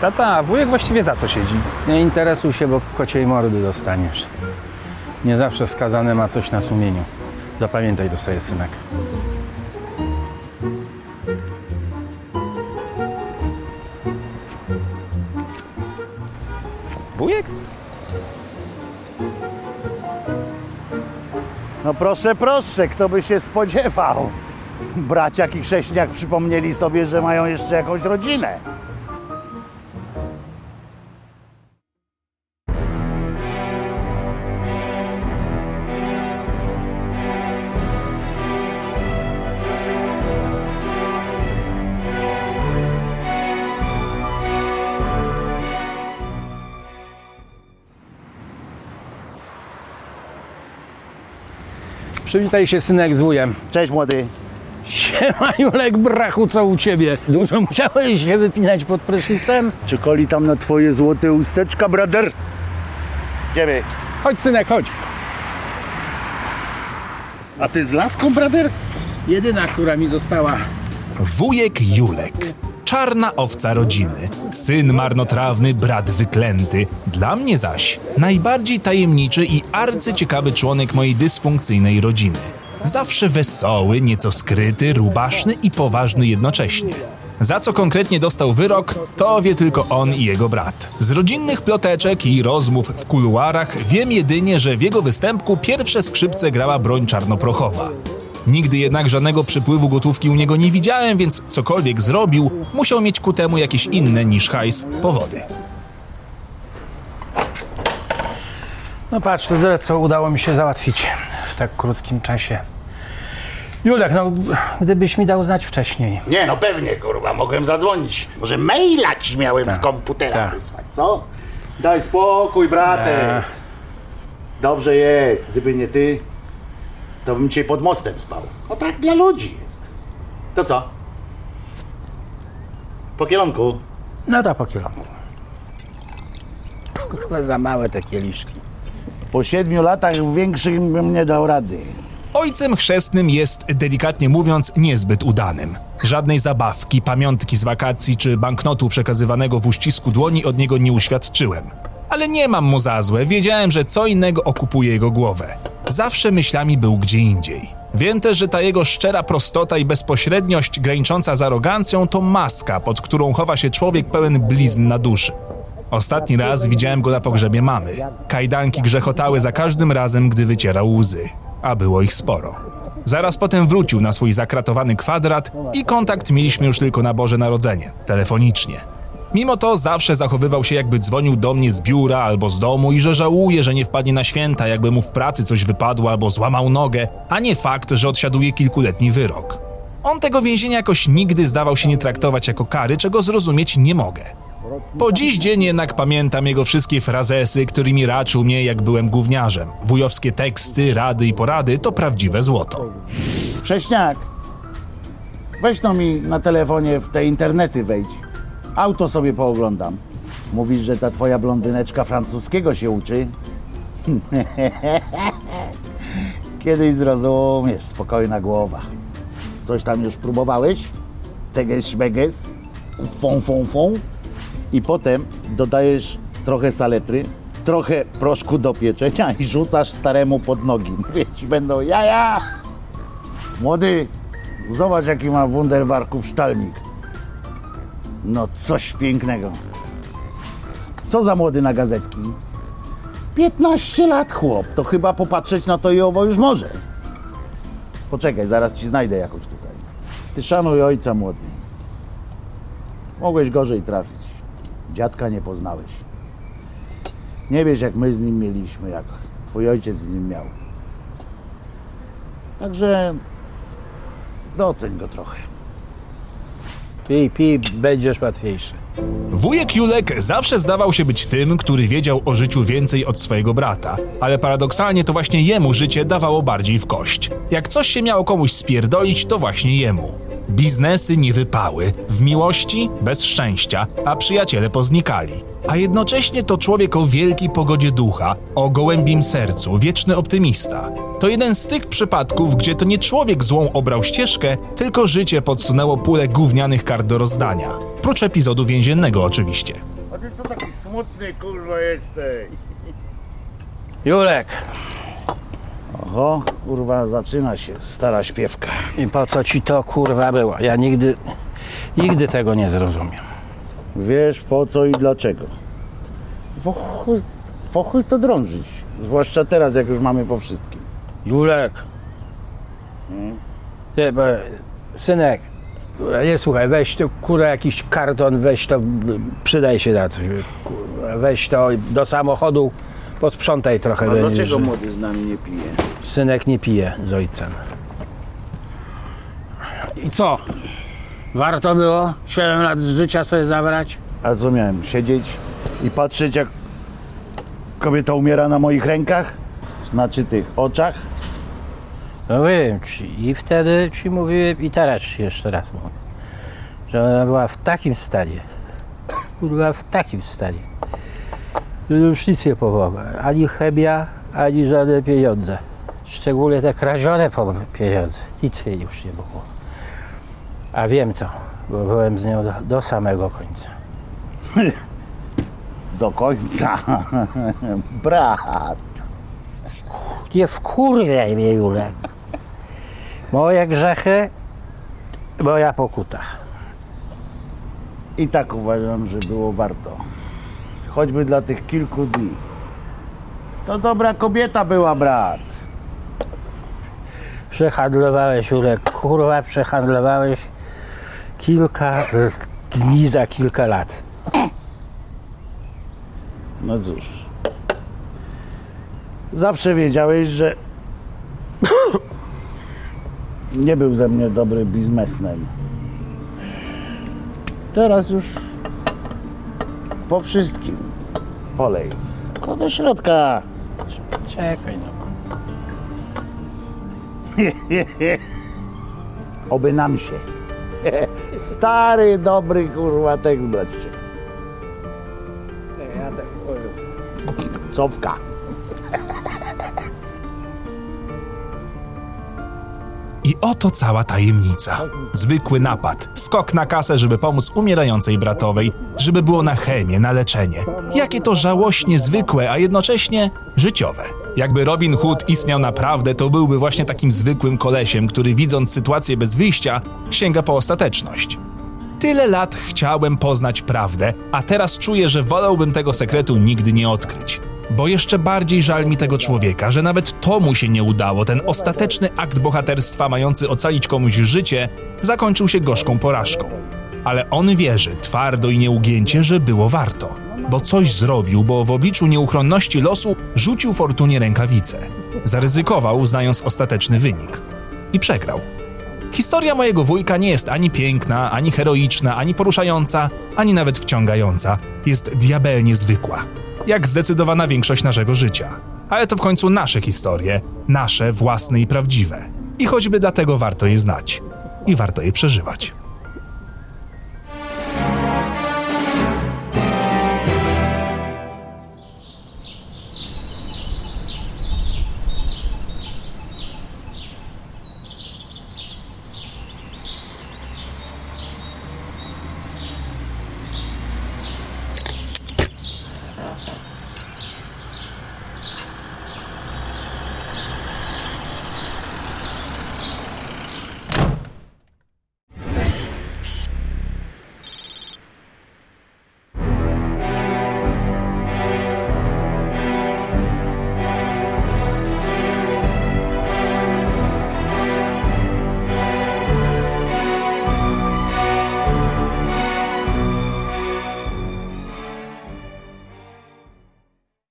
Tata, wujek właściwie za co siedzi? Nie interesuj się, bo kociej mordy dostaniesz. Nie zawsze skazany ma coś na sumieniu. Zapamiętaj to sobie, synek. Wujek? No proszę, proszę, kto by się spodziewał? Braciak i chrześniak przypomnieli sobie, że mają jeszcze jakąś rodzinę. Przywitaj się, synek, z wujem. Cześć młody. Siema, Julek, brachu, co u ciebie? Dużo musiałeś się wypinać pod prysznicem? Czekali tam na twoje złote usteczka, brother? Idziemy. Chodź, synek, chodź. A ty z laską, brother? Jedyna, która mi została. Wujek Julek. Czarna owca rodziny. Syn marnotrawny, brat wyklęty. Dla mnie zaś najbardziej tajemniczy i arcyciekawy członek mojej dysfunkcyjnej rodziny. Zawsze wesoły, nieco skryty, rubaszny i poważny jednocześnie. Za co konkretnie dostał wyrok, to wie tylko on i jego brat. Z rodzinnych ploteczek i rozmów w kuluarach wiem jedynie, że w jego występku pierwsze skrzypce grała broń czarnoprochowa. Nigdy jednak żadnego przypływu gotówki u niego nie widziałem, więc cokolwiek zrobił, musiał mieć ku temu jakieś inne niż hajs powody. No patrz, to tyle, co udało mi się załatwić w tak krótkim czasie. Julek, no, gdybyś mi dał znać wcześniej. Nie, no pewnie, kurwa, mogłem zadzwonić. Może maila ci miałem z komputera tak. wysłać, co? Daj spokój, bratek. Dobrze jest. Gdyby nie ty, to bym cię pod mostem spał. No tak dla ludzi jest. To co? Po kielonku. No to po kilku. Kurwa, za małe te kieliszki. Po siedmiu latach większym bym nie dał rady. Ojcem chrzestnym jest, delikatnie mówiąc, niezbyt udanym. Żadnej zabawki, pamiątki z wakacji czy banknotu przekazywanego w uścisku dłoni od niego nie uświadczyłem. Ale nie mam mu za złe, wiedziałem, że co innego okupuje jego głowę. Zawsze myślami był gdzie indziej. Wiem też, że ta jego szczera prostota i bezpośredniość granicząca z arogancją to maska, pod którą chowa się człowiek pełen blizn na duszy. Ostatni raz widziałem go na pogrzebie mamy. Kajdanki grzechotały za każdym razem, gdy wycierał łzy, a było ich sporo. Zaraz potem wrócił na swój zakratowany kwadrat i kontakt mieliśmy już tylko na Boże Narodzenie, telefonicznie. Mimo to zawsze zachowywał się jakby dzwonił do mnie z biura albo z domu i że żałuje, że nie wpadnie na święta, jakby mu w pracy coś wypadło albo złamał nogę, a nie fakt, że odsiaduje kilkuletni wyrok. On tego więzienia jakoś nigdy zdawał się nie traktować jako kary, czego zrozumieć nie mogę. Po dziś dzień jednak pamiętam jego wszystkie frazesy, którymi raczył mnie jak byłem gówniarzem. Wujowskie teksty, rady i porady to prawdziwe złoto. Chrześniak, weź no mi na telefonie w te internety wejdź. Auto sobie pooglądam. Mówisz, że ta twoja blondyneczka francuskiego się uczy? Kiedyś zrozumiesz, spokojna głowa. Coś tam już próbowałeś? Teges, szmeges? Fon, fon, fon? I potem dodajesz trochę saletry, trochę proszku do pieczenia i rzucasz staremu pod nogi. Ci, będą jaja! Młody, zobacz jaki ma wunderbarków sztalnik. No coś pięknego. Co za młody na gazetki? 15 lat chłop, to chyba popatrzeć na to i owo już może. Poczekaj, zaraz ci znajdę jakoś tutaj. Ty szanuj ojca młody. Mogłeś gorzej trafić. Dziadka nie poznałeś. Nie wiesz jak my z nim mieliśmy, jak twój ojciec z nim miał. Także doceń go trochę. Pij, pij, będziesz łatwiejszy. Wujek Julek zawsze zdawał się być tym, który wiedział o życiu więcej od swojego brata, ale paradoksalnie to właśnie jemu życie dawało bardziej w kość. Jak coś się miało komuś spierdolić, to właśnie jemu. Biznesy nie wypały, w miłości bez szczęścia, a przyjaciele poznikali. A jednocześnie to człowiek o wielkiej pogodzie ducha, o gołębim sercu, wieczny optymista. To jeden z tych przypadków, gdzie to nie człowiek złą obrał ścieżkę, tylko życie podsunęło pulę gównianych kart do rozdania. Prócz epizodu więziennego oczywiście. A ty co taki smutny kurwa jesteś? Julek, Oho, kurwa, zaczyna się stara śpiewka. i po co ci to kurwa było? Ja nigdy, nigdy tego nie zrozumiem. Wiesz po co i dlaczego. Po chuj, po chuj to drążyć. Zwłaszcza teraz, jak już mamy po wszystkim. Julek. Nie, bo, synek, nie słuchaj, weź to kurwa jakiś karton, weź to, przydaj się na coś. Kurwa, weź to do samochodu, posprzątaj trochę. A będziesz, dlaczego że młody z nami nie pije? Synek nie pije z ojcem. I co? Warto było 7 lat z życia sobie zabrać? A co miałem, siedzieć i patrzeć jak kobieta umiera na moich rękach? Znaczy tych oczach? No wiem ci. I wtedy ci mówiłem i teraz ci jeszcze raz mówię. Że ona była w takim stanie. Kurwa w takim stanie. Już nic nie pomogło. Ani chemia, ani żadne pieniądze. Szczególnie te kradzione pieniądze. Nic jej już nie mogło. A wiem to, bo byłem z nią do, do samego końca. Do końca. Brat. Nie wkurwiaj mnie, Julek. Moje grzechy, moja pokuta. I tak uważam, że było warto. Choćby dla tych kilku dni. To dobra kobieta była, brat. Przehandlowałeś, Julek, kurwa, przehandlowałeś kilka dni za kilka lat. No cóż. Zawsze wiedziałeś, że nie był ze mnie dobry biznesmen. Teraz już po wszystkim. Polej. Tylko do środka. Czekaj no. Oby nam się. Stary, dobry kurwa tekst, bracie. Ja tak Cofka. I oto cała tajemnica. Zwykły napad, skok na kasę, żeby pomóc umierającej bratowej, żeby było na chemię, na leczenie. Jakie to żałośnie zwykłe, a jednocześnie życiowe. Jakby Robin Hood istniał naprawdę, to byłby właśnie takim zwykłym kolesiem, który widząc sytuację bez wyjścia, sięga po ostateczność. Tyle lat chciałem poznać prawdę, a teraz czuję, że wolałbym tego sekretu nigdy nie odkryć. Bo jeszcze bardziej żal mi tego człowieka, że nawet to mu się nie udało. Ten ostateczny akt bohaterstwa mający ocalić komuś życie zakończył się gorzką porażką. Ale on wierzy twardo i nieugięcie, że było warto. Bo coś zrobił, bo w obliczu nieuchronności losu rzucił fortunie rękawice. Zaryzykował, znając ostateczny wynik. I przegrał. Historia mojego wujka nie jest ani piękna, ani heroiczna, ani poruszająca, ani nawet wciągająca. Jest diabelnie zwykła. Jak zdecydowana większość naszego życia. Ale to w końcu nasze historie, nasze własne i prawdziwe. I choćby dlatego warto je znać. I warto je przeżywać.